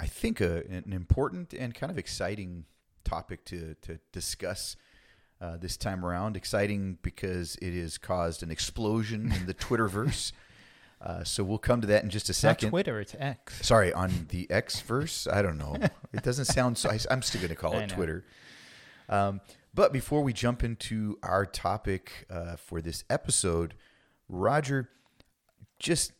I think, a, an important and kind of exciting topic to, to discuss uh, this time around. Exciting because it has caused an explosion in the Twitterverse. Uh, so we'll come to that in just a second. Not Twitter, it's X. Sorry, on the X verse. I don't know. It doesn't sound so. I, am still going to call I it know. Twitter. Um, but before we jump into our topic uh, for this episode, Roger, just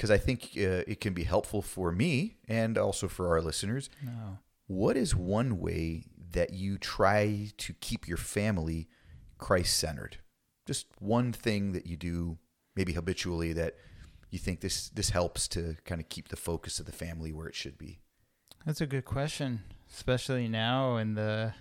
because I think uh, it can be helpful for me and also for our listeners, No. what is one way that you try to keep your family Christ centered? Just one thing that you do, maybe habitually, that you think this this helps to kind of keep the focus of the family where it should be. That's a good question, especially now in the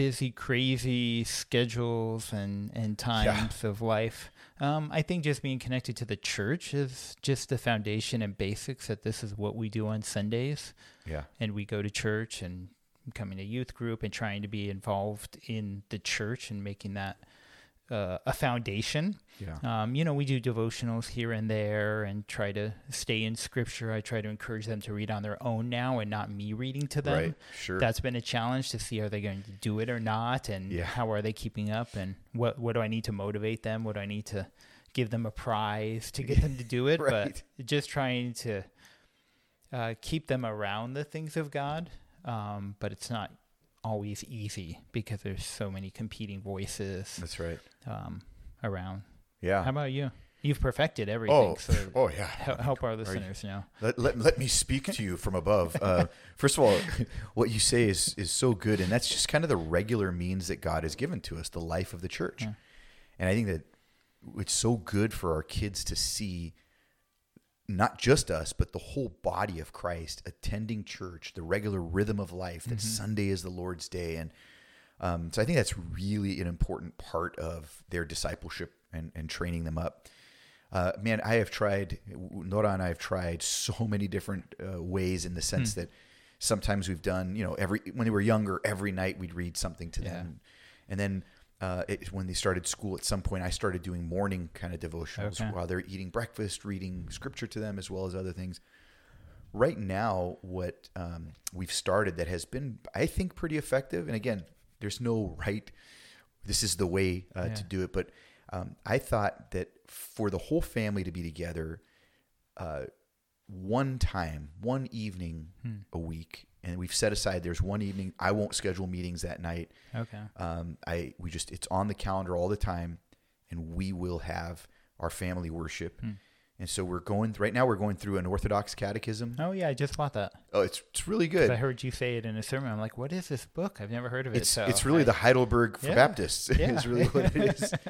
busy, crazy schedules and, and times of life. Um, I think just being connected to the church is just the foundation and basics that this is what we do on Sundays. Yeah. And we go to church and coming to youth group and trying to be involved in the church and making that uh, a foundation. Yeah. Um, you know, we do devotionals here and there and try to stay in scripture. I try to encourage them to read on their own now and not me reading to them. Right. Sure. That's been a challenge to see are they going to do it or not and Yeah. how are they keeping up and what what do I need to motivate them? What do I need to give them a prize to get them to do it? Right. But just trying to uh, keep them around the things of God. Um, but it's not always easy because there's so many competing voices That's right. um, around. Yeah. How about you? You've perfected everything, oh, so oh yeah. hel- help our listeners you, know. Let, let, let me speak to you from above. Uh, first of all, what you say is, is so good, and that's just kind of the regular means that God has given to us, the life of the church. Yeah. And I think that it's so good for our kids to see not just us, but the whole body of Christ attending church, the regular rhythm of life, that Sunday is the Lord's day. And um, so I think that's really an important part of their discipleship and, and training them up. Uh, man, I have tried, Nora and I have tried so many different uh, ways in the sense that sometimes we've done, you know, every, when they were younger, every night we'd read something to Yeah. them. And then uh, it, when they started school at some point, I started doing morning kind of devotionals Okay. while they're eating breakfast, reading scripture to them as well as other things. Right now, what um, we've started that has been, I think, pretty effective. And again, there's no right, this is the way uh, Yeah. to do it. But um, I thought that for the whole family to be together, uh, one time, one evening Hmm. a week, and we've set aside. There's one evening I won't schedule meetings that night. Okay. Um, I we just it's on the calendar all the time, and we will have our family worship. Hmm. And so we're going right now. We're going through an Orthodox Catechism. Oh yeah, I just bought that. Oh, it's it's really good. I heard you say it in a sermon. I'm like, what is this book? I've never heard of it. It's so it's really I- the Heidelberg for Yeah. Baptists Yeah. is really what it is.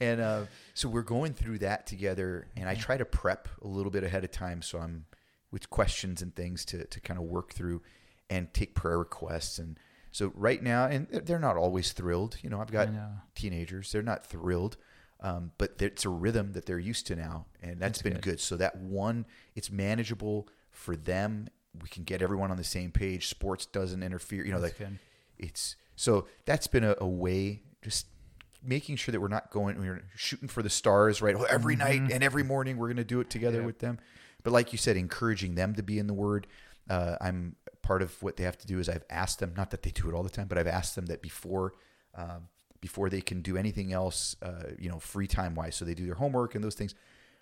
and uh, so we're going through that together, and I try to prep a little bit ahead of time, so I'm with questions and things to to kind of work through and take prayer requests. And so right now, and they're- not always thrilled. You know, I've got know. teenagers; they're not thrilled. Um, but it's a rhythm that they're used to now, and that's That's been good. good. So that one, it's manageable for them. We can get everyone on the same page. Sports doesn't interfere. You know, That's like good. it's so that's been a, a way just making sure that we're not going we're shooting for the stars right? Oh, every night and every morning we're going to do it together Yeah. with them. But like you said encouraging them to be in the word. Uh, i'm part of what they have to do is i've asked them not that they do it all the time but i've asked them that before um, before they can do anything else uh, you know free time wise so they do their homework and those things.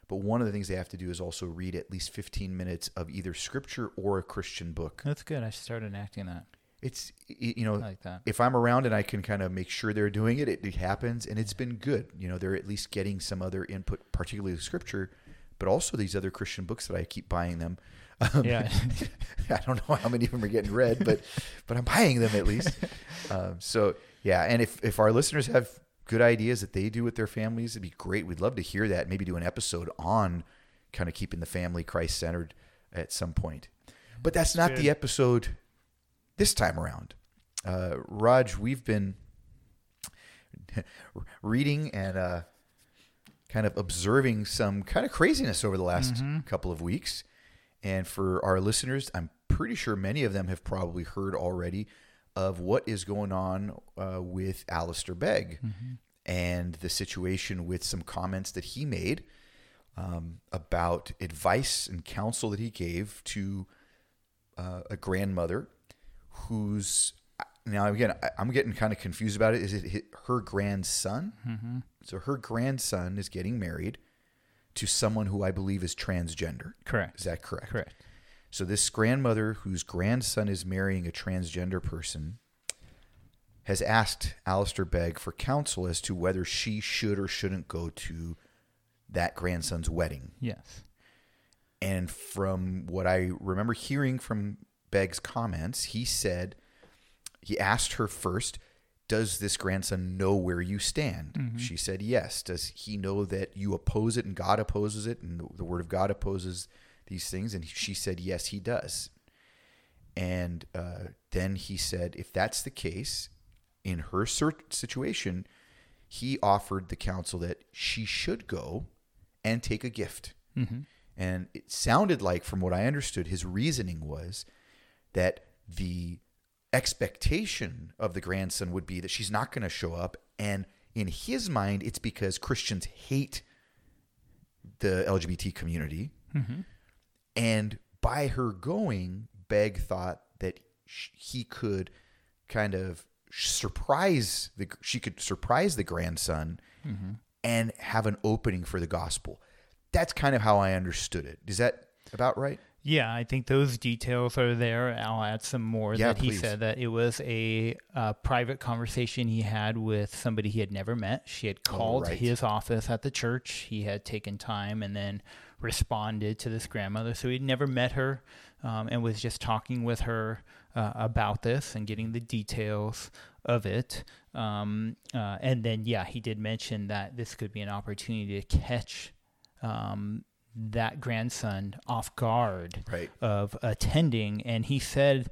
But one of the things they have to do is also read at least 15 minutes of either scripture or a christian book. That's good. I should start enacting that. It's you know like that. if I'm around and I can kind of make sure they're doing it, it, it happens, and it's been good. You know, they're at least getting some other input, particularly scripture, but also these other Christian books that I keep buying them. Um, Yeah. I don't know how many of them are getting read, but but I'm buying them at least. Um, so yeah, and if if our listeners have good ideas that they do with their families, it'd be great. We'd love to hear that. Maybe do an episode on kind of keeping the family Christ centered at some point. But that's not good. the episode this time around. Uh, Raj, we've been reading and uh, kind of observing some kind of craziness over the last Mm-hmm. couple of weeks. And for our listeners, I'm pretty sure many of them have probably heard already of what is going on uh, with Alistair Begg Mm-hmm. and the situation with some comments that he made um, about advice and counsel that he gave to uh, a grandmother who's now again I'm getting kind of confused about it. Is it her grandson? Mm-hmm. So her grandson is getting married to someone who I believe is transgender. Correct. Is that correct? Correct. So this grandmother whose grandson is marrying a transgender person has asked Alistair Begg for counsel as to whether she should or shouldn't go to that grandson's wedding. Yes. And from what I remember hearing from Begg's comments, he said he asked her first, Does this grandson know where you stand? She said, Yes. Does he know that you oppose it and God opposes it and the, word of God opposes these things? And she said, Yes, he does. And uh, then he said, If that's the case, in her situation, he offered the counsel that she should go and take a gift. And it sounded like, from what I understood, his reasoning was that the expectation of the grandson would be that she's not going to show up. And in his mind, it's because Christians hate the LGBT community. Mm-hmm. And by her going, Begg thought that sh- he could kind of surprise the she could surprise the grandson mm-hmm. and have an opening for the gospel. That's kind of how I understood it. Is that about right? Yeah, I think those details are there. I'll add some more. Yeah, that he please. said that it was a uh, private conversation he had with somebody he had never met. She had called Oh, right. his office at the church. He had taken time and then responded to this grandmother. So he'd never met her um, and was just talking with her uh, about this and getting the details of it. Um, uh, and then, yeah, he did mention that this could be an opportunity to catch um, that grandson off guard Right. of attending. And he said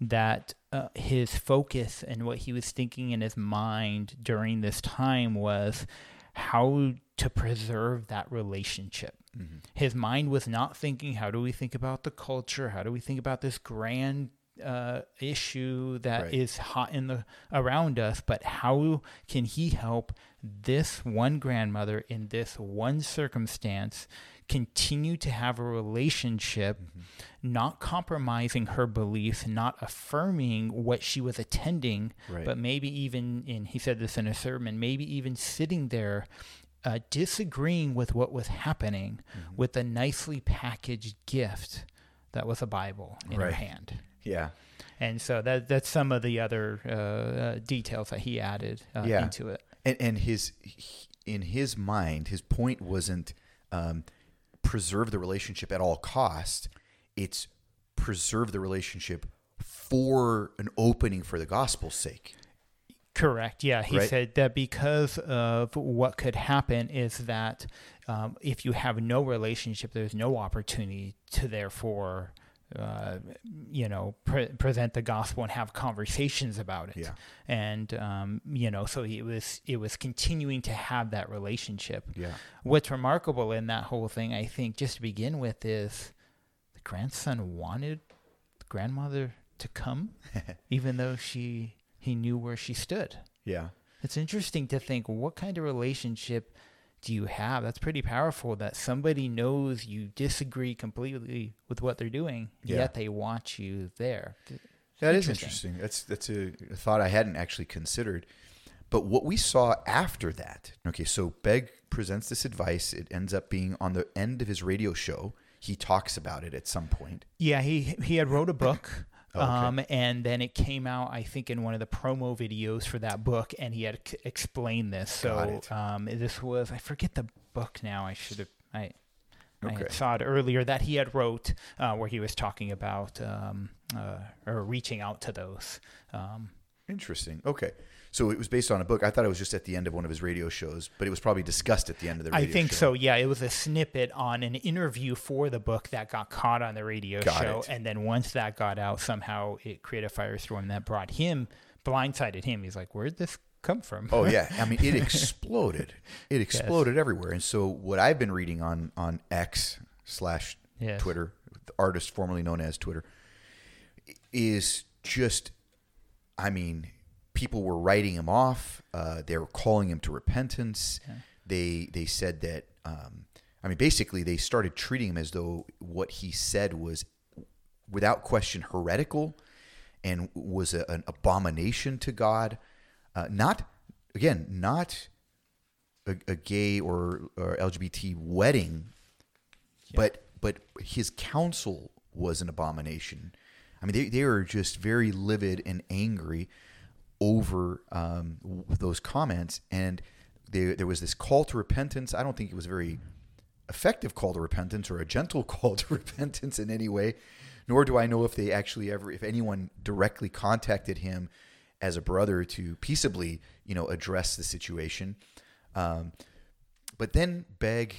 that uh, his focus and what he was thinking in his mind during this time was how to preserve that relationship. His mind was not thinking, how do we think about the culture? How do we think about this grand uh, issue that is Right. hot in the around us? But how can he help this one grandmother in this one circumstance continue to have a relationship, not compromising her belief, not affirming what she was attending, Right. but maybe even, and he said this in a sermon, maybe even sitting there uh, disagreeing with what was happening Mm-hmm. with a nicely packaged gift that was a Bible in her hand. Yeah. And so that that's some of the other uh, uh, details that he added uh, Yeah. into it. And and his he- in his mind, his point wasn't um, preserve the relationship at all cost. It's preserve the relationship for an opening for the gospel's sake. Correct. Yeah, he Right. said that because of what could happen is that um, if you have no relationship, there's no opportunity to therefore, uh, you know, pre- present the gospel and have conversations about it. Yeah. And um, you know, so it was it was continuing to have that relationship. Yeah. What's remarkable in that whole thing, I think, just to begin with, is the grandson wanted the grandmother to come, even though she he knew where she stood. Yeah. It's interesting to think what kind of relationship do you have? That's pretty powerful that somebody knows you disagree completely with what they're doing, Yeah. yet they want you there. That is Interesting. interesting. That's that's a, a thought I hadn't actually considered. But what we saw after that, okay, so Begg presents this advice. It ends up being on the end of his radio show. He talks about it at some point. Yeah, he he had wrote a book. Oh, okay. Um, and then it came out, I think, in one of the promo videos for that book, and he had c- explained this. Got So it. um, this was, I forget the book now. I should have, I, I Okay. had saw it earlier that he had wrote uh, where he was talking about um, uh, or reaching out to those. Um, Interesting. Okay. So it was based on a book. I thought it was just at the end of one of his radio shows, but it was probably discussed at the end of the I think show. so. Yeah, it was a snippet on an interview for the book that got caught on the radio Got show, it. and then once that got out, somehow it created a firestorm that brought him blindsided him. He's like, "Where'd this come from?" Oh yeah, I mean it exploded. It exploded everywhere. And so what I've been reading on on X slash Yes. Twitter, the artist formerly known as Twitter, is just, I mean, people were writing him off. Uh, they were calling him to repentance. They they said that. Um, I mean, basically, they started treating him as though what he said was, without question, heretical, and was a, an abomination to God. Uh, not again, not a, a gay or, or LGBT wedding, but but his counsel was an abomination. I mean, they, they were just very livid and angry over um, those comments, and there there was this call to repentance. I don't think it was a very effective call to repentance or a gentle call to repentance in any way. Nor do I know if they actually ever, if anyone directly contacted him as a brother to peaceably, you know, address the situation. Um, but then Begg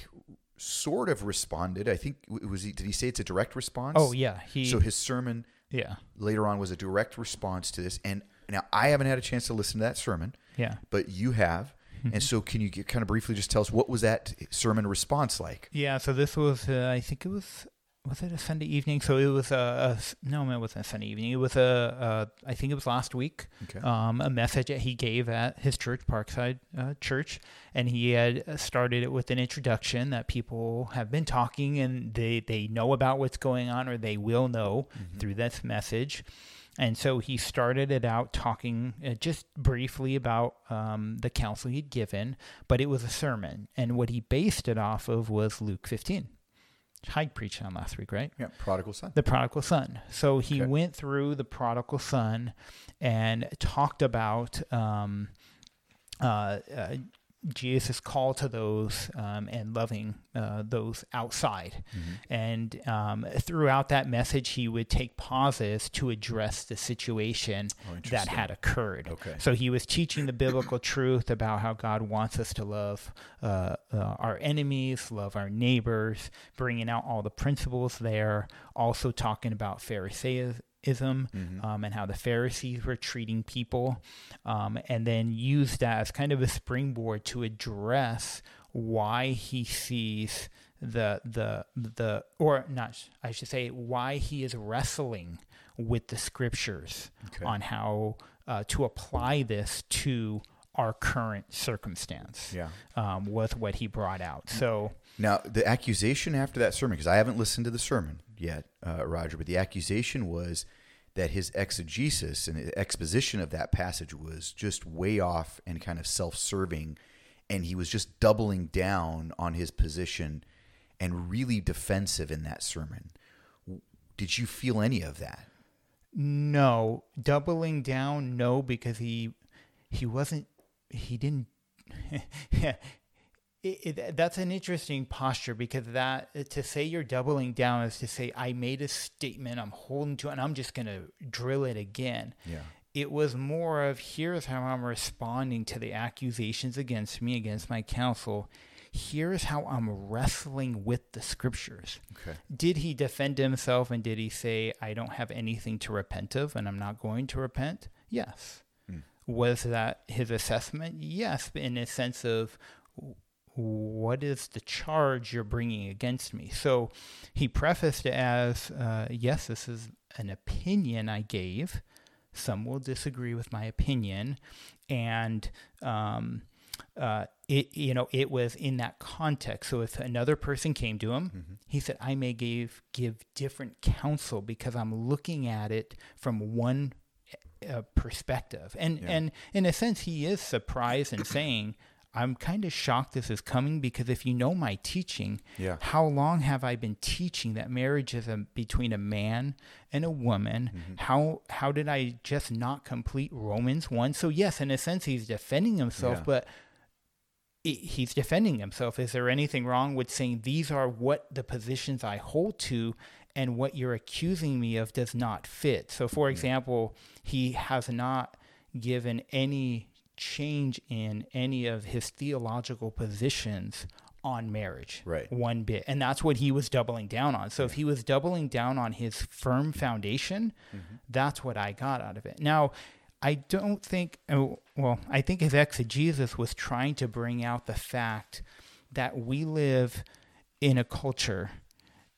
sort of responded. I think it was. he- Did he say it's a direct response? Oh yeah, he. So his sermon yeah, later on was a direct response to this. And now I haven't had a chance to listen to that sermon, yeah. but you have. And so, can you get, kind of briefly just tell us what was that sermon response like? Yeah, so this was, uh, I think it was, was it a Sunday evening? So it was a no, it wasn't a Sunday evening. It was a, a I think it was last week. Okay. Um, a message that he gave at his church, Parkside uh, Church, and he had started it with an introduction that people have been talking and they they know about what's going on or they will know through this message. And so he started it out talking uh, just briefly about um, the counsel he'd given, but it was a sermon. And what he based it off of was Luke 15. Hyde preached on last week, right? Yeah, prodigal son. the prodigal son. So he Okay. went through the prodigal son and talked about um, uh, uh, Jesus' call to those um, and loving uh, those outside. And um, throughout that message, he would take pauses to address the situation Oh, that had occurred. Okay. So he was teaching the biblical truth about how God wants us to love uh, uh, our enemies, love our neighbors, bringing out all the principles there. Also talking about Pharisaism. Um, and how the Pharisees were treating people, um, and then used that as kind of a springboard to address why he sees the the the or not I should say why he is wrestling with the scriptures Okay. on how uh, to apply this to our current circumstance. Yeah. um, was what he brought out. So Now, the accusation after that sermon, because I haven't listened to the sermon yet, uh, Roger, but the accusation was that his exegesis and exposition of that passage was just way off and kind of self serving. And he was just doubling down on his position and really defensive in that sermon. Did you feel any of that? no, doubling down, no, because he he wasn't he didn't. it, it, that's an interesting posture because that uh, to say you're doubling down is to say I made a statement, I'm holding to, it, and I'm just gonna drill it again. Yeah. it was more of here's how I'm responding to the accusations against me, against my counsel. Here's how I'm wrestling with the scriptures. Okay. Did he defend himself and did he say, I don't have anything to repent of and I'm not going to repent? Yes. Hmm. Was that his assessment? Yes, in a sense of what is the charge you're bringing against me? So he prefaced it as, uh, yes, this is an opinion I gave. Some will disagree with my opinion. And, um, uh, it you know it was in that context. So if another person came to him, he said, "I may give give different counsel because I'm looking at it from one uh, perspective." And Yeah. and in a sense, he is surprised and saying. I'm kind of shocked this is coming because if you know my teaching, Yeah. how long have I been teaching that marriage is a, between a man and a woman? Mm-hmm. How how did I just not complete Romans one? So yes, in a sense, he's defending himself, Yeah. but he's defending himself. Is there anything wrong with saying these are what the positions I hold to, and what you're accusing me of does not fit? So, for example, he has not given any change in any of his theological positions on marriage. Right. one bit. And that's what he was doubling down on. So if he was doubling down on his firm foundation mm-hmm. that's what i got out of it. Now i don't think oh, well i think his exegesis was trying to bring out the fact that we live in a culture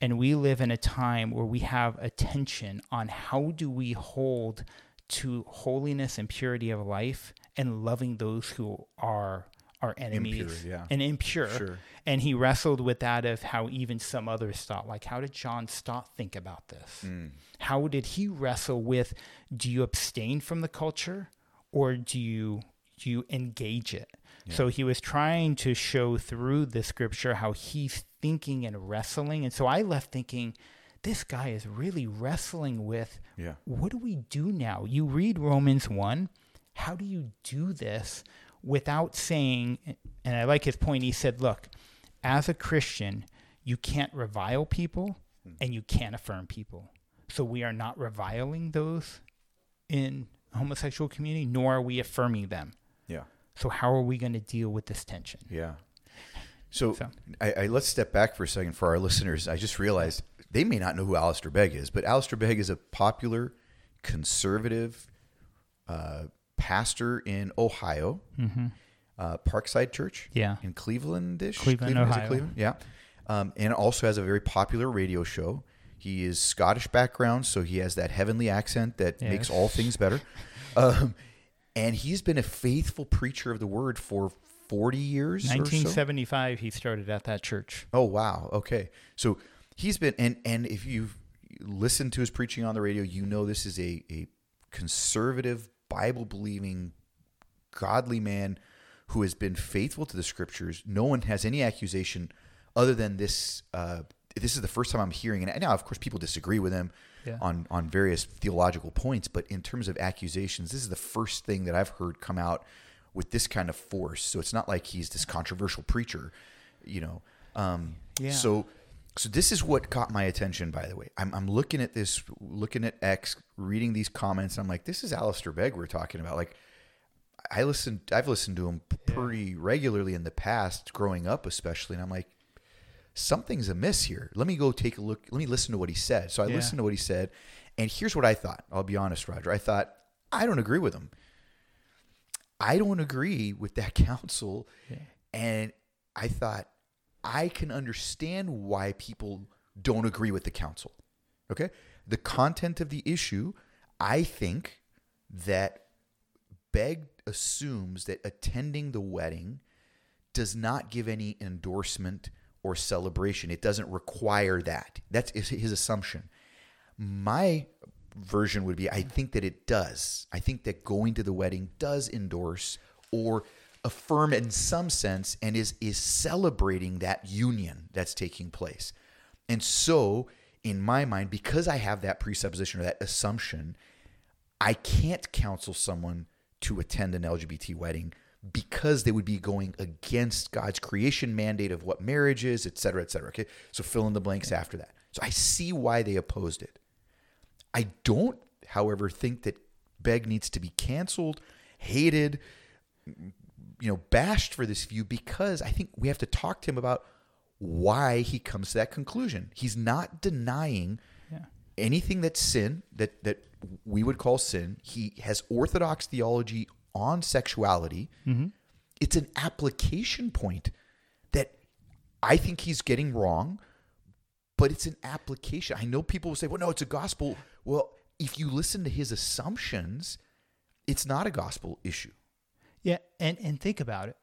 and we live in a time where we have attention on how do we hold to holiness and purity of life and loving those who are our enemies Impure, yeah. and impure Sure. and he wrestled with that of how even some others thought like how did john stott think about this Mm. how did he wrestle with do you abstain from the culture or do you do you engage it so he was trying to show through the scripture how he's thinking and wrestling and so i left thinking this guy is really wrestling with Yeah. what do we do now you read romans 1 how do you do this without saying and i like his point he said look as a christian you can't revile people and you can't affirm people so we are not reviling those in homosexual community nor are we affirming them Yeah. so how are we going to deal with this tension Yeah. So, So- I, I let's step back for a second for our listeners. I just realized they may not know who Alistair Begg is, but Alistair Begg is a popular conservative uh, pastor in Ohio, uh, Parkside Church. Mm-hmm. Yeah. in Clevelandish, Cleveland, it Ohio. Cleveland? Yeah, um, and also has a very popular radio show. He is Scottish background, so he has that heavenly accent that makes all things better. Um, and he's been a faithful preacher of the word for 40 years or so. 1975 he started at that church Oh wow. Okay. So he's been and and if you've listened to his preaching on the radio, you know this is a a conservative, Bible believing, godly man who has been faithful to the scriptures. No one has any accusation other than this. Uh, this is the first time I'm hearing it. And now, of course, people disagree with him Yeah. on on various theological points, but in terms of accusations, this is the first thing that I've heard come out with this kind of force. So it's not like he's this controversial preacher, you know. Um, Yeah. So, so this is what caught my attention. By the way, I'm I'm looking at this, looking at X, reading these comments. And I'm like, this is Alistair Begg we're talking about. Like, I listened, I've listened to him pretty regularly in the past, growing up especially, and I'm like, something's amiss here. Let me go take a look. Let me listen to what he said. So I Yeah. listened to what he said, and here's what I thought. I'll be honest, Roger. I thought I don't agree with him. I don't agree with that counsel, and I thought I can understand why people don't agree with the counsel. Okay, the content of the issue, I think that Begg assumes that attending the wedding does not give any endorsement or celebration. It doesn't require that. That's his assumption. My version would be I think that it does. I think that going to the wedding does endorse or affirm in some sense and is is celebrating that union that's taking place. And so, in my mind, because I have that presupposition or that assumption, I can't counsel someone to attend an LGBT wedding because they would be going against God's creation mandate of what marriage is, et cetera, et cetera. Okay. So fill in the blanks after that. So I see why they opposed it. I don't, however, think that Begg needs to be canceled, hated, you know, bashed for this view because I think we have to talk to him about why he comes to that conclusion. He's not denying Yeah. anything that's sin that that we would call sin. He has orthodox theology on sexuality. Mm-hmm. It's an application point that I think he's getting wrong, but it's an application. I know people will say, "Well, no, it's a gospel." Well, if you listen to his assumptions, it's not a gospel issue. Yeah, and and think about it.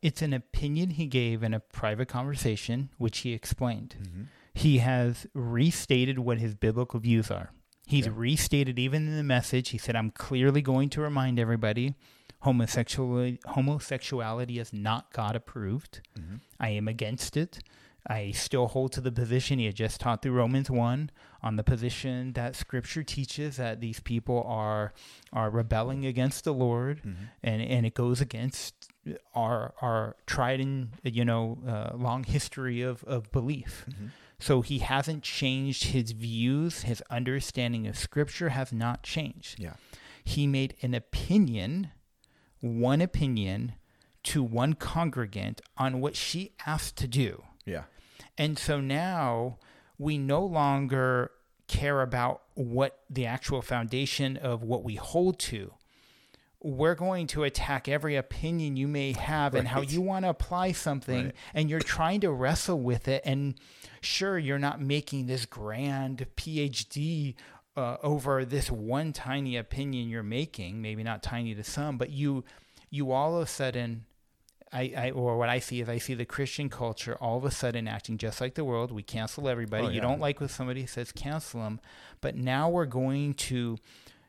It's an opinion he gave in a private conversation, which he explained. Mm-hmm. He has restated what his biblical views are. He's restated even in the message. He said, "I'm clearly going to remind everybody, homosexuality homosexuality is not God approved. Mm-hmm. I am against it." I still hold to the position he had just taught through Romans 1 on the position that scripture teaches that these people are are rebelling against the Lord and and it goes against our our tried and you know uh, long history of of belief. So he hasn't changed his views, his understanding of scripture has not changed. Yeah. he made an opinion, one opinion, to one congregant on what she asked to do. Yeah. And so now we no longer care about what the actual foundation of what we hold to. We're going to attack every opinion you may have and how you want to apply something, Right. and you're trying to wrestle with it. And sure, you're not making this grand PhD uh, over this one tiny opinion you're making, maybe not tiny to some, but you, you all of a sudden I, I or what I see is I see the Christian culture all of a sudden acting just like the world. We cancel everybody. Oh, You don't like what somebody says, cancel them. But now we're going to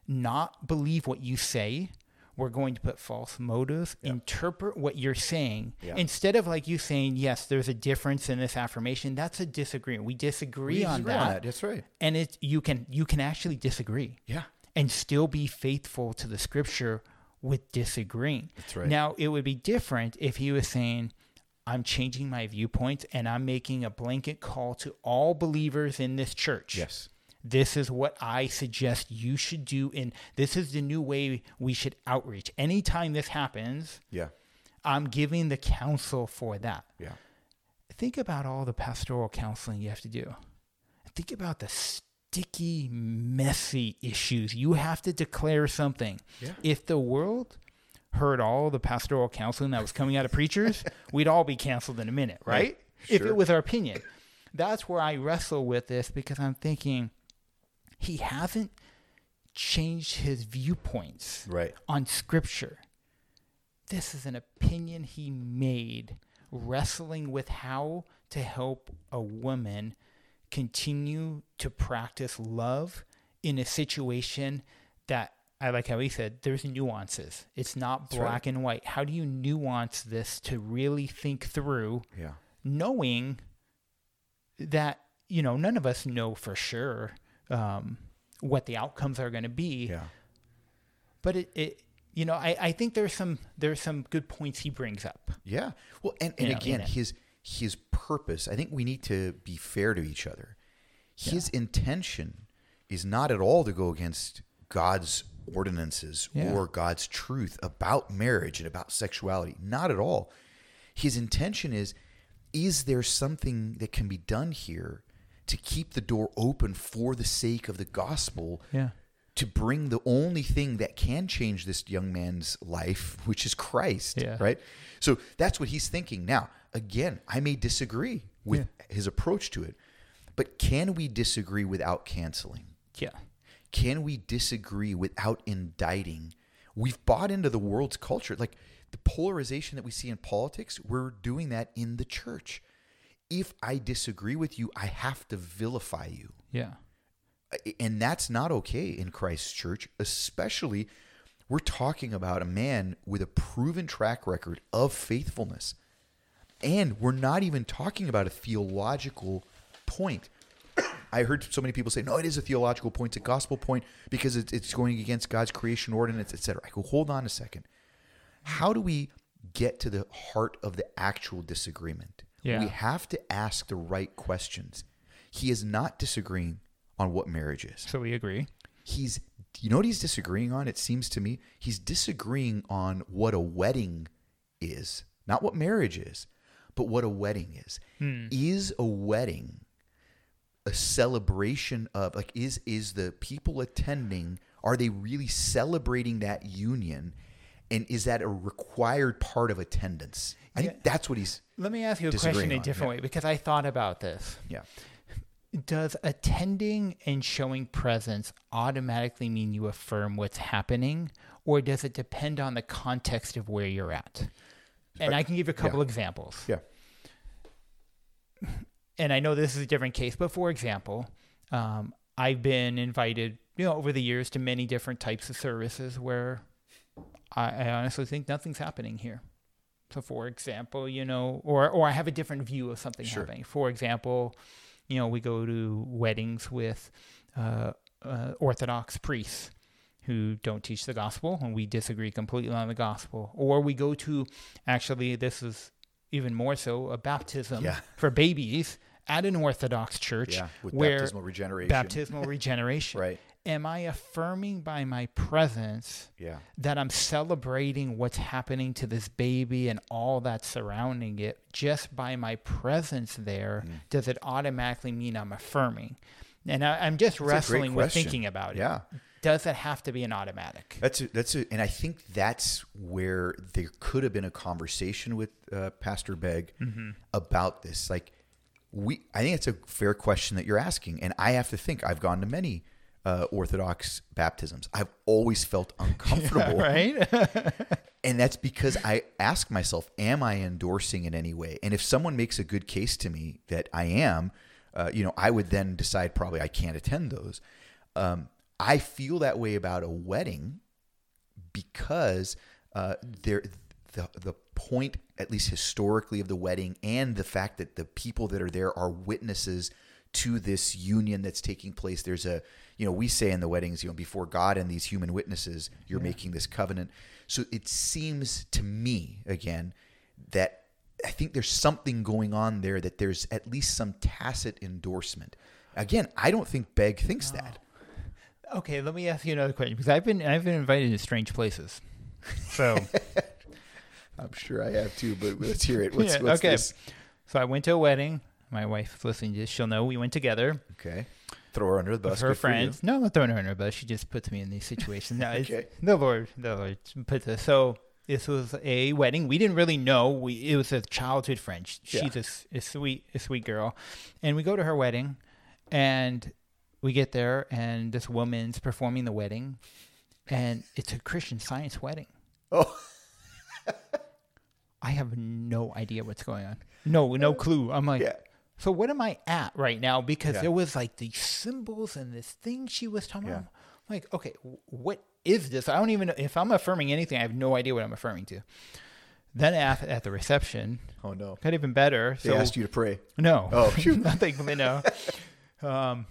not believe what you say. We're going to put false motives, Yeah. interpret what you're saying. Yeah. Instead of like you saying, yes, there's a difference in this affirmation, that's a disagreement. We disagree, We on, disagree that, That's right. And it you can you can actually disagree Yeah. and still be faithful to the scripture with disagreeing. That's right. Now, it would be different if he was saying, I'm changing my viewpoint and I'm making a blanket call to all believers in this church. Yes. This is what I suggest you should do, and this is the new way we should outreach. Anytime this happens, Yeah. I'm giving the counsel for that. Yeah. Think about all the pastoral counseling you have to do. Think about the sticky, messy issues. You have to declare something. Yeah. If the world heard all the pastoral counseling that was coming out of preachers, we'd all be canceled in a minute, right? Right. If Sure. it was our opinion. That's where I wrestle with this because I'm thinking he hasn't changed his viewpoints Right. on scripture. This is an opinion he made wrestling with how to help a woman continue to practice love in a situation that I like how he said there's nuances. It's not That's right. black and white. How do you nuance this to really think through Yeah. knowing that you know none of us know for sure um, what the outcomes are going to be Yeah. but it, it you know I, I think there's some there's some good points he brings up Yeah. Well, and, and You know, again, his his purpose. I think we need to be fair to each other. His intention is not at all to go against God's ordinances Yeah. or God's truth about marriage and about sexuality. Not at all. His intention is: is there something that can be done here to keep the door open for the sake of the gospel? yeah to bring the only thing that can change this young man's life, which is Christ, Yeah. right? So that's what he's thinking. Now, again, I may disagree with his approach to it, but can we disagree without canceling? yeah Can we disagree without indicting? We've bought into the world's culture. Like the polarization that we see in politics, we're doing that in the church. If I disagree with you, I have to vilify you yeah and that's not okay in Christ's church, especially we're talking about a man with a proven track record of faithfulness. And we're not even talking about a theological point. I heard so many people say, no, it is a theological point, it's a gospel point because it's, it's going against God's creation ordinance, etc. I go, hold on a second. How do we get to the heart of the actual disagreement? Yeah. We have to ask the right questions. He is not disagreeing on what marriage is. so we agree He's, you know what he's disagreeing on? It seems to me he's disagreeing on what a wedding is, not what marriage is, but what a wedding is. Hmm. Is a wedding a celebration of like is is the people attending are they really celebrating that union and is that a required part of attendance i Yeah. think that's what he's let me ask you a question a different yeah. way because i thought about this yeah does attending and showing presence automatically mean you affirm what's happening or does it depend on the context of where you're at and i can give you a couple examples yeah and I know this is a different case, but for example, um, I've been invited, you know, over the years to many different types of services where I, I honestly think nothing's happening here. So, for example, you know, or or I have a different view of something Sure. happening. For example, you know, we go to weddings with uh, uh, Orthodox priests who don't teach the gospel, and we disagree completely on the gospel. Or we go to, actually, this is even more so, a baptism Yeah. for babies at an Orthodox church yeah with where baptismal regeneration baptismal regeneration. right am I affirming by my presence Yeah. that I'm celebrating what's happening to this baby and all that's surrounding it just by my presence there? Mm. Does it automatically mean I'm affirming? And I, I'm just great wrestling with thinking about it. Yeah. Does it have to be an automatic? That's a, that's a, and I think that's where there could have been a conversation with uh, Pastor Begg about this. Like, we, I think it's a fair question that you're asking, and I have to think. I've gone to many uh, Orthodox baptisms. I've always felt uncomfortable, right? and that's because I ask myself, "Am I endorsing in any way?" And if someone makes a good case to me that I am, uh, you know, I would then decide probably I can't attend those. Um, I feel that way about a wedding because uh, there the the point, at least historically, of the wedding and the fact that the people that are there are witnesses to this union that's taking place. There's a you know we say in the weddings, you know, before God and these human witnesses, you're making this covenant. So it seems to me again that I think there's something going on there that there's at least some tacit endorsement. Again, I don't think Begg thinks that. Okay, let me ask you another question because I've been I've been invited to strange places. So I'm sure I have too, but let's hear it. What's, Yeah, what's okay. this? so I went to a wedding. My wife's listening to this. She'll know we went together. Okay. Throw her under the bus. her Good for you. friends. No, I'm not throwing her under the bus. She just puts me in these situations. No, it's- Okay. the Lord, the Lord puts us. So this was a wedding. We didn't really know. We it was a childhood friend. Sh- Yeah. She's a s- a, sweet, a sweet girl, and we go to her wedding, and we get there, and this woman's performing the wedding, and it's a Christian Science wedding. Oh, I have no idea what's going on. No, no clue. I'm like, yeah. so what am I at right now? Because Yeah. there was like these symbols and this thing she was talking Yeah. about. I'm like, okay, what is this? I don't even know if I'm affirming anything. I have no idea what I'm affirming to. Then at, at the reception, Oh no. got even better. They So asked you to pray. no, Oh, shoot. nothing. but No. Um.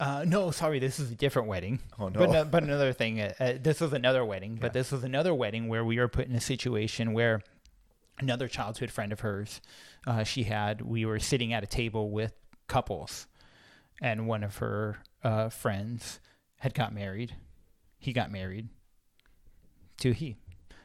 Uh, no, sorry. This is a different wedding. Oh, no. But no, but another thing. Uh, uh, this was another wedding. But this was another wedding where we were put in a situation where another childhood friend of hers, uh, she had. We were sitting at a table with couples, and one of her uh, friends had got married. He got married to he.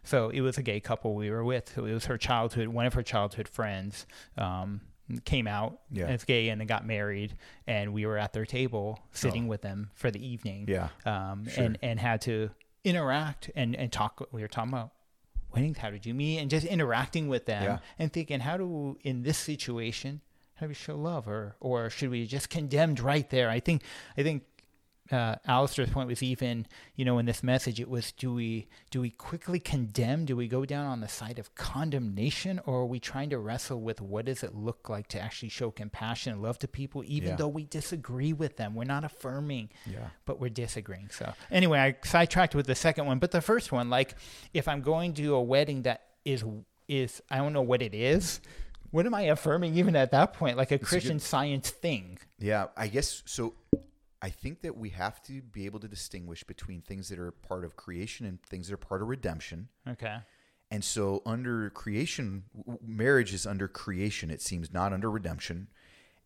So it was a gay couple we were with. So it was her childhood, one of her childhood friends um, came out Yeah. as gay and then got married, and we were at their table sitting Oh. with them for the evening. Yeah. Um, Sure. and and had to interact and and talk. We were talking about weddings. How did you meet? And just interacting with them Yeah. and thinking, how do in this situation, how do we show love, or or should we just condemned right there? I think I think uh, Alistair's point was even, you know, in this message, it was do we do we quickly condemn? Do we go down on the side of condemnation, or are we trying to wrestle with what does it look like to actually show compassion and love to people, even Yeah. though we disagree with them? We're not affirming, Yeah. but we're disagreeing. So anyway, I sidetracked with the second one, but the first one, like if I'm going to a wedding that is is I don't know what it is. What am I affirming even at that point? Like a a good- Christian science thing. Yeah, I guess so. I think that we have to be able to distinguish between things that are part of creation and things that are part of redemption. Okay. And so, under creation, marriage is under creation, it seems, not under redemption.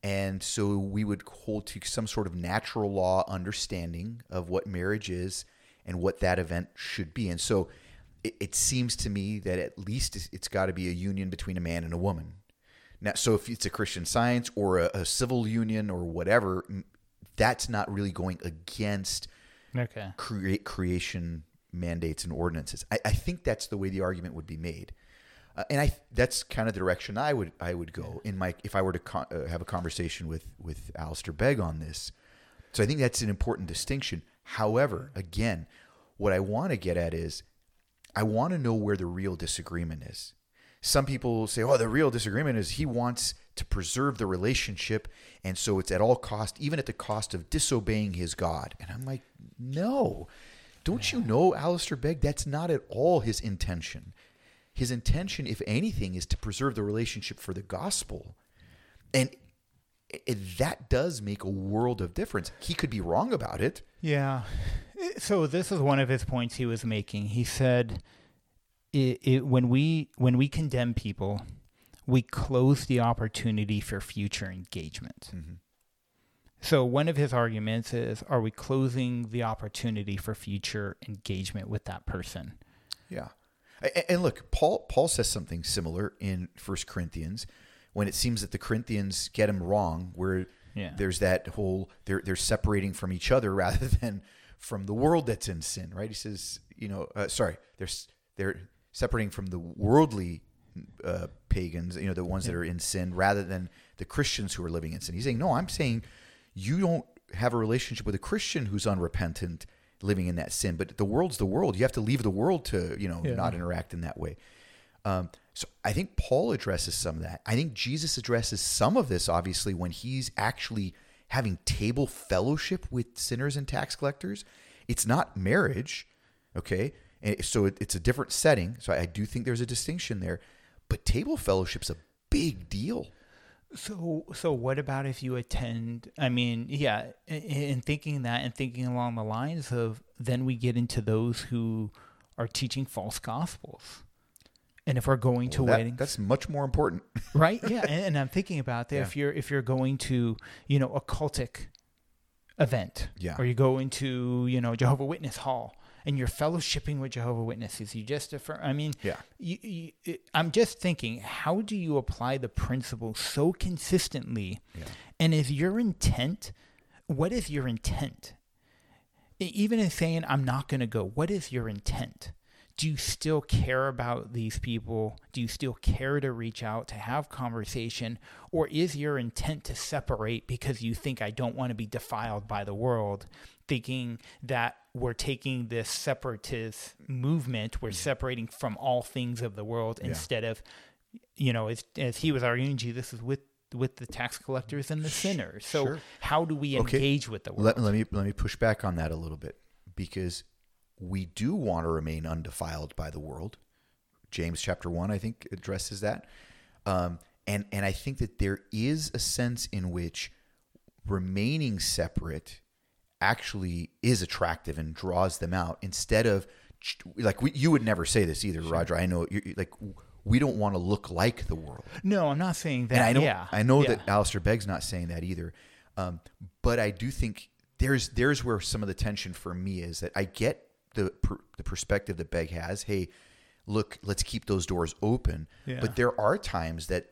And so, we would hold to some sort of natural law understanding of what marriage is and what that event should be. And so, it, it seems to me that at least it's- got to be a union between a man and a woman. Now, so if it's a Christian science or a, a civil union or whatever, that's not really going against Okay. create creation mandates and ordinances. I, I think that's the way the argument would be made, uh, and I that's kind of the direction I would I would go in my if I were to con- uh, have a conversation with with Alistair Begg on this. So I think that's an important distinction. However, again, what I want to get at is I want to know where the real disagreement is. Some people say, "Oh, the real disagreement is he wants to preserve the relationship, and so it's at all cost, even at the cost of disobeying his God." And I'm like, "No, don't you know, Alistair Begg? That's not at all his intention. His intention, if anything, is to preserve the relationship for the gospel, and it, that does make a world of difference. He could be wrong about it. Yeah. So this is one of his points he was making. He said, it, it, "When we when we condemn people, we close the opportunity for future engagement." So one of his arguments is are we closing the opportunity for future engagement with that person? Yeah. And look, Paul Paul says something similar in First Corinthians when it seems that the Corinthians get him wrong, where Yeah. there's that whole they're they're separating from each other rather than from the world that's in sin, right? He says, you know, uh, sorry, they're they're separating from the worldly uh, pagans, you know, the ones that are in sin, rather than the Christians who are living in sin. He's saying, no, I'm saying you don't have a relationship with a Christian who's unrepentant, living in that sin. But the world's the world. You have to leave the world to, you know, Yeah. not interact in that way. Um, so I think Paul addresses some of that. I think Jesus addresses some of this, obviously, when he's actually having table fellowship with sinners and tax collectors. It's not marriage, okay? And so it, it's a different setting. So I do think there's a distinction there. But table fellowship's a big deal. So, so what about if you attend? I mean, yeah, in, in thinking that and thinking along the lines of, then we get into those who are teaching false gospels, and if we're going to Well, that- weddings, that's much more important. right? Yeah, and, and I'm thinking about that. If you're if you're going to, you know, a cultic event, Yeah. or you go into, you know, Jehovah Witness Hall, and you're fellowshipping with Jehovah Witnesses, you just affirm. I mean, Yeah. you, you, I'm just thinking, how do you apply the principle so consistently? Yeah. And is your intent, what is your intent? Even in saying, I'm not going to go, what is your intent? Do you still care about these people? Do you still care to reach out, to have conversation? Or is your intent to separate because you think I don't want to be defiled by the world, thinking that we're taking this separatist movement, we're separating from all things of the world instead of, you know, as, as he was arguing, Jesus is with with the tax collectors and the sinners. So Sure. how do we Okay. engage with the world? Let, let me let me push back on that a little bit because we do want to remain undefiled by the world. James chapter one, I think, addresses that, um, and and I think that there is a sense in which remaining separate actually is attractive and draws them out instead of like we, you would never say this either, Roger. I know you like we don't want to look like the world. no, I'm not saying that. And I know, yeah, I know yeah. that Alistair Begg's not saying that either. Um, but I do think there's there's where some of the tension for me is that I get the per, the perspective that Begg has. Hey, look, let's keep those doors open. Yeah. But there are times that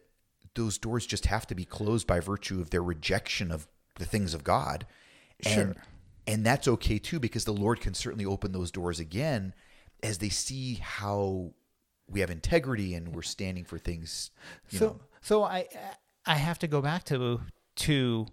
those doors just have to be closed by virtue of their rejection of the things of God. Sure. and that's okay too, because the Lord can certainly open those doors again as they see how we have integrity and we're standing for things. You so know. so I I have to go back to to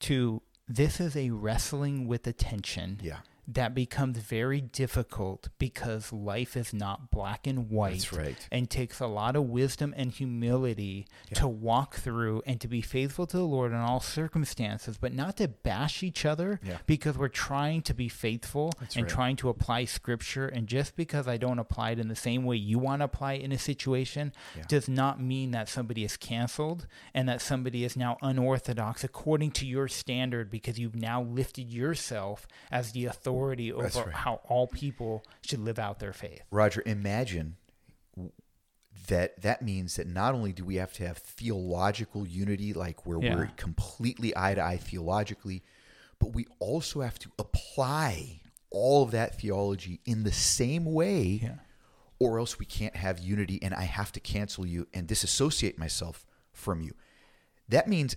to this is a wrestling with attention Yeah. That becomes very difficult because life is not black and white That's right. and takes a lot of wisdom and humility to walk through and to be faithful to the Lord in all circumstances, but not to bash each other Yeah. because we're trying to be faithful That's and right. trying to apply scripture. And just because I don't apply it in the same way you want to apply it in a situation Yeah. does not mean that somebody is canceled and that somebody is now unorthodox according to your standard because you've now lifted yourself as the authority That's over right. how all people should live out their faith. Roger, imagine that that means that not only do we have to have theological unity, like where we're completely eye to eye theologically, but we also have to apply all of that theology in the same way, Yeah. or else we can't have unity and I have to cancel you and disassociate myself from you. That means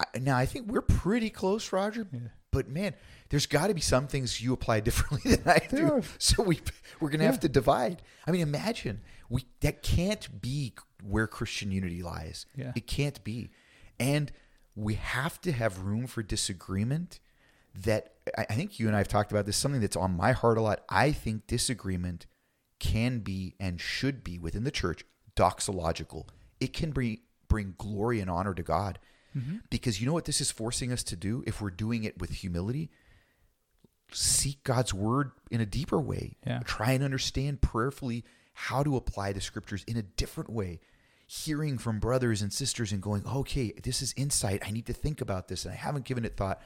I- now I think we're pretty close, Roger. But man, there's got to be some things you apply differently than I do. There. So we we're gonna have to divide. I mean, imagine we that can't be where Christian unity lies. Yeah. It can't be, and we have to have room for disagreement. That I I think you and I have talked about this. Something that's on my heart a lot. I think disagreement can be and should be within the church doxological. It can bring bring glory and honor to God. Mm-hmm. Because you know what this is forcing us to do if we're doing it with humility? Seek God's word in a deeper way. Yeah. Try and understand prayerfully how to apply the scriptures in a different way. Hearing from brothers and sisters and going, okay, this is insight. I need to think about this and I haven't given it thought.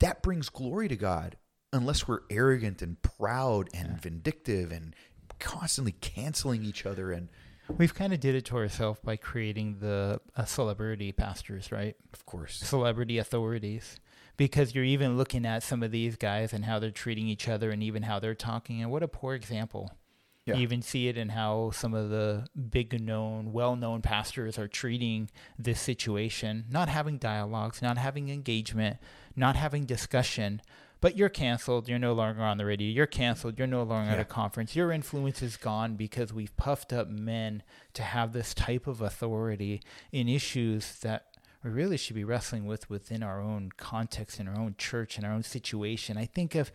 That brings glory to God unless we're arrogant and proud and vindictive and constantly canceling each other. And We've kind of did it to ourselves by creating the uh, celebrity pastors, right? Of course. Celebrity authorities. Because you're even looking at some of these guys and how they're treating each other and even how they're talking. And what a poor example. Yeah. You even see it in how some of the big known, well known pastors are treating this situation, not having dialogues, not having engagement, not having discussion. But you're canceled. You're no longer on the radio. You're canceled. You're no longer at a conference. Your influence is gone because we've puffed up men to have this type of authority in issues that we really should be wrestling with within our own context, in our own church, in our own situation. I think of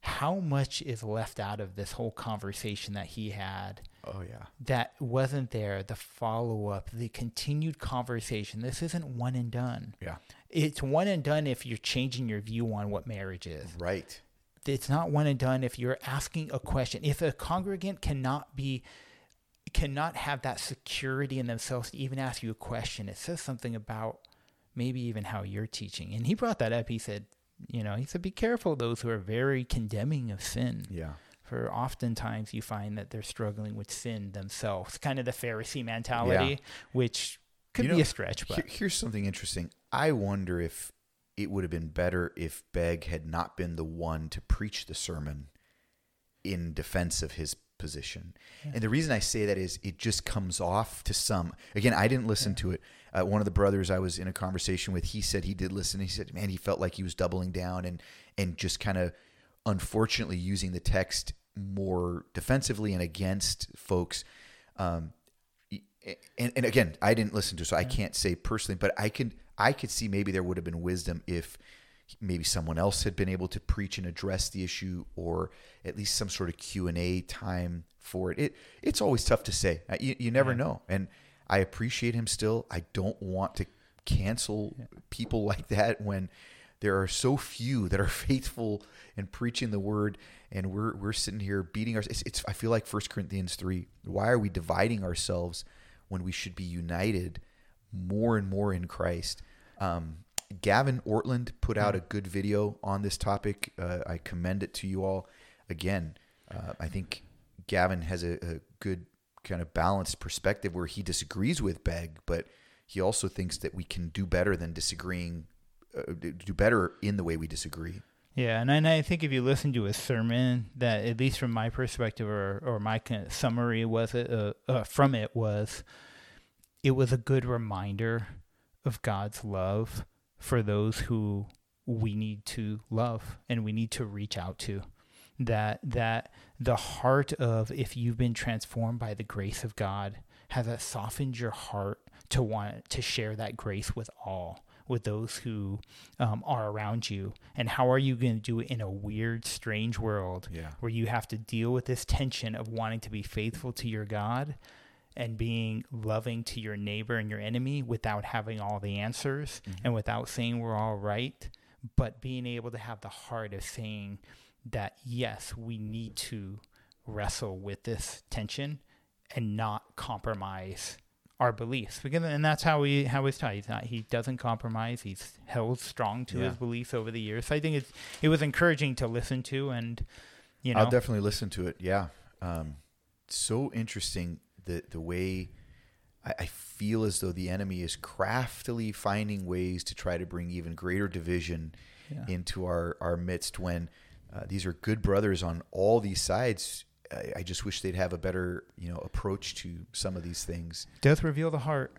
how much is left out of this whole conversation that he had Oh yeah. that wasn't there the follow up the continued conversation this isn't one and done Yeah. It's one and done if you're changing your view on what marriage is. Right. it's not one and done if you're asking a question. If a congregant cannot be cannot have that security in themselves to even ask you a question it says something about maybe even how you're teaching. And he brought that up. He said you know he said be careful those who are very condemning of sin. Yeah. for oftentimes you find that they're struggling with sin themselves. Kind of the pharisee mentality which could You be know, a stretch but Here- here's something interesting. I wonder if it would have been better if Begg had not been the one to preach the sermon in defense of his position. And the reason I say that is it just comes off to some. Again, I didn't listen to it. Uh, one of the brothers I was in a conversation with, he said he did listen. He said, man, he felt like he was doubling down and and just kind of unfortunately using the text more defensively and against folks. Um, and, and again, I didn't listen to, it, so I can't say personally, but I could I could see maybe there would have been wisdom if maybe someone else had been able to preach and address the issue, or at least some sort of Q and A time for it. It it's always tough to say. Uh, You, you never know, and I appreciate him still. I don't want to cancel people like that when there are so few that are faithful in preaching the word and we're we're sitting here beating our it's, it's I feel like 1 Corinthians 3 why are we dividing ourselves when we should be united more and more in Christ. Um, Gavin Ortlund put out a good video on this topic. Uh, I commend it to you all. Again uh, I think Gavin has a, a good kind of balanced perspective where he disagrees with Begg but he also thinks that we can do better than disagreeing uh, do better in the way we disagree. Yeah, and, and I think if you listen to his sermon, that at least from my perspective or or my summary was it uh, uh, from it was, it was a good reminder of God's love for those who we need to love and we need to reach out to. That that the heart of if you've been transformed by the grace of God has that softened your heart to want to share that grace with all with those who um, are around you and how are you going to do it in a weird strange world Yeah. where you have to deal with this tension of wanting to be faithful to your god and being loving to your neighbor and your enemy without having all the answers and without saying we're all right but being able to have the heart of saying that yes we need to wrestle with this tension and not compromise our beliefs because and that's how he how he's taught. He's not he doesn't compromise. He's held strong to Yeah. his beliefs over the years. So I think it's it was encouraging to listen to and you know I'll definitely listen to it. Yeah. Um, so interesting the the way I, I feel as though the enemy is craftily finding ways to try to bring even greater division Yeah. into our our midst when uh, these are good brothers on all these sides. I, I just wish they'd have a better you know approach to some of these things. does reveal the heart.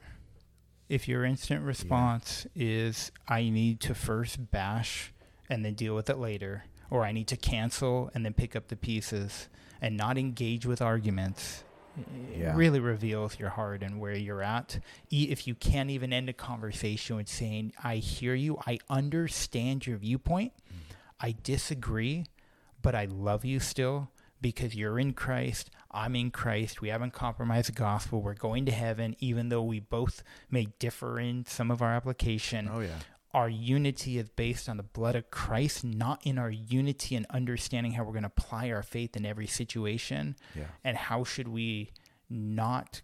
If your instant response is I need to first bash and then deal with it later, or I need to cancel and then pick up the pieces and not engage with arguments, it Yeah. really reveals your heart and where you're at. If you can't even end a conversation with saying, I hear you, I understand your viewpoint, mm. I disagree, but I love you still because you're in Christ, I'm in Christ, we haven't compromised the gospel, we're going to heaven, even though we both may differ in some of our application. Oh yeah. Our unity is based on the blood of Christ, not in our unity and understanding how we're going to apply our faith in every situation. Yeah. And how should we not,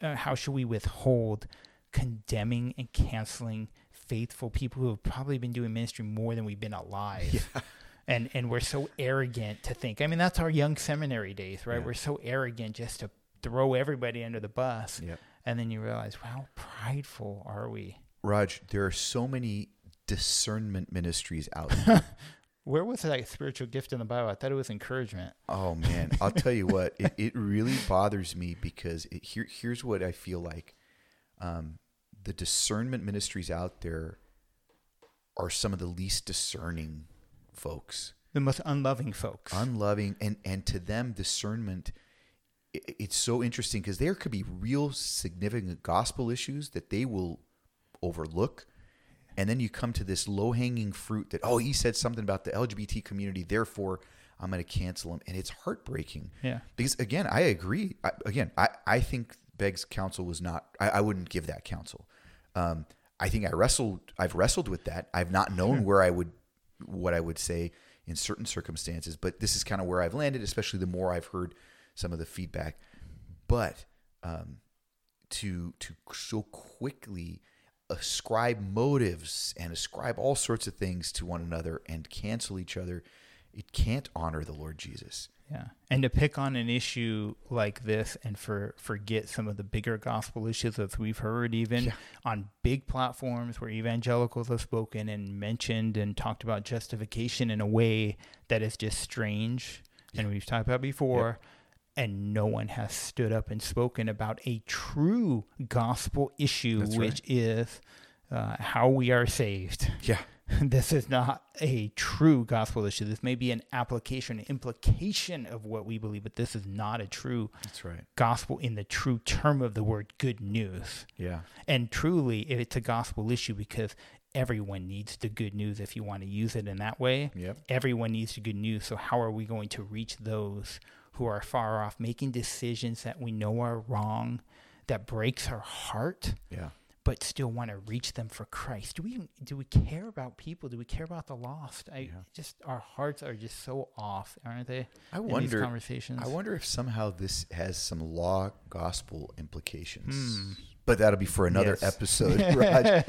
uh, how should we withhold condemning and canceling faithful people who have probably been doing ministry more than we've been alive? And, and we're so arrogant to think. I mean, that's our young seminary days, right? Yeah. We're so arrogant just to throw everybody under the bus. Yep. And then you realize, how prideful are we? Raj, there are so many discernment ministries out there. Where was that spiritual gift in the Bible? I thought it was encouragement. Oh man, I'll tell you what, it, it really bothers me because it, here here's what I feel like. Um, the discernment ministries out there are some of the least discerning folks, The most unloving folks. unloving, and and to them discernment. i it's so interesting because there could be real significant gospel issues that they will overlook. And then you come to this low hanging fruit that, oh, he said something about the LGBT community, therefore I'm going to cancel him. And it's heartbreaking. Yeah. Because again, I agree. I, again, I, I think Begg's counsel was not, I, I wouldn't give that counsel. Um, I think I wrestled, I've wrestled with that. I've not known where I would, what I would say in certain circumstances, but this is kind of where I've landed, especially the more I've heard some of the feedback. But um, to to so quickly ascribe motives and ascribe all sorts of things to one another and cancel each other, it can't honor the Lord Jesus. Yeah. And to pick on an issue like this and for forget some of the bigger gospel issues that we've heard even Yeah. on big platforms where evangelicals have spoken and mentioned and talked about justification in a way that is just strange. And we've talked about before. And no one has stood up and spoken about a true gospel issue, That's which is uh, how we are saved. Yeah. this is not a true gospel issue. This may be an application, implication of what we believe, but this is not a true That's right. gospel in the true term of the word good news. Yeah. And truly, it's a gospel issue because everyone needs the good news if you want to use it in that way. Yep. Everyone needs the good news. So, how are we going to reach those who are far off, making decisions that we know are wrong, that breaks our heart? Yeah. but still want to reach them for Christ? Do we even, do we care about people? Do we care about the lost? I Yeah. just our hearts are just so off, aren't they? I wonder. conversations. I wonder if somehow this has some law gospel implications. Hmm. But that'll be for another Yes. episode. Raj.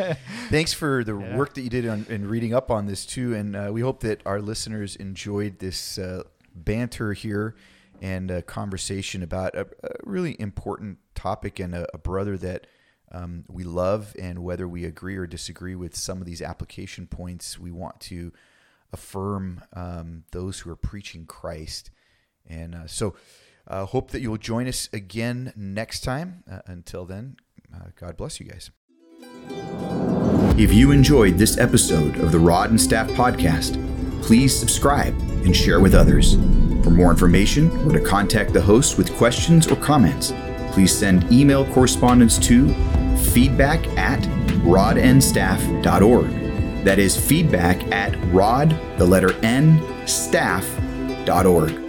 Thanks for the Yeah. work that you did on in reading up on this too, and uh, we hope that our listeners enjoyed this uh, banter here and a conversation about a, a really important topic and a, a brother that um, we love. And whether we agree or disagree with some of these application points, we want to affirm um, those who are preaching Christ. And uh, so, uh, hope that you'll join us again next time. Uh, until then, uh, God bless you guys. If you enjoyed this episode of the Rod and Staff Podcast, please subscribe and share with others. For more information or to contact the host with questions or comments, please send email correspondence to feedback at rodnstaff.org. That is feedback at rod, the letter N, staff.org.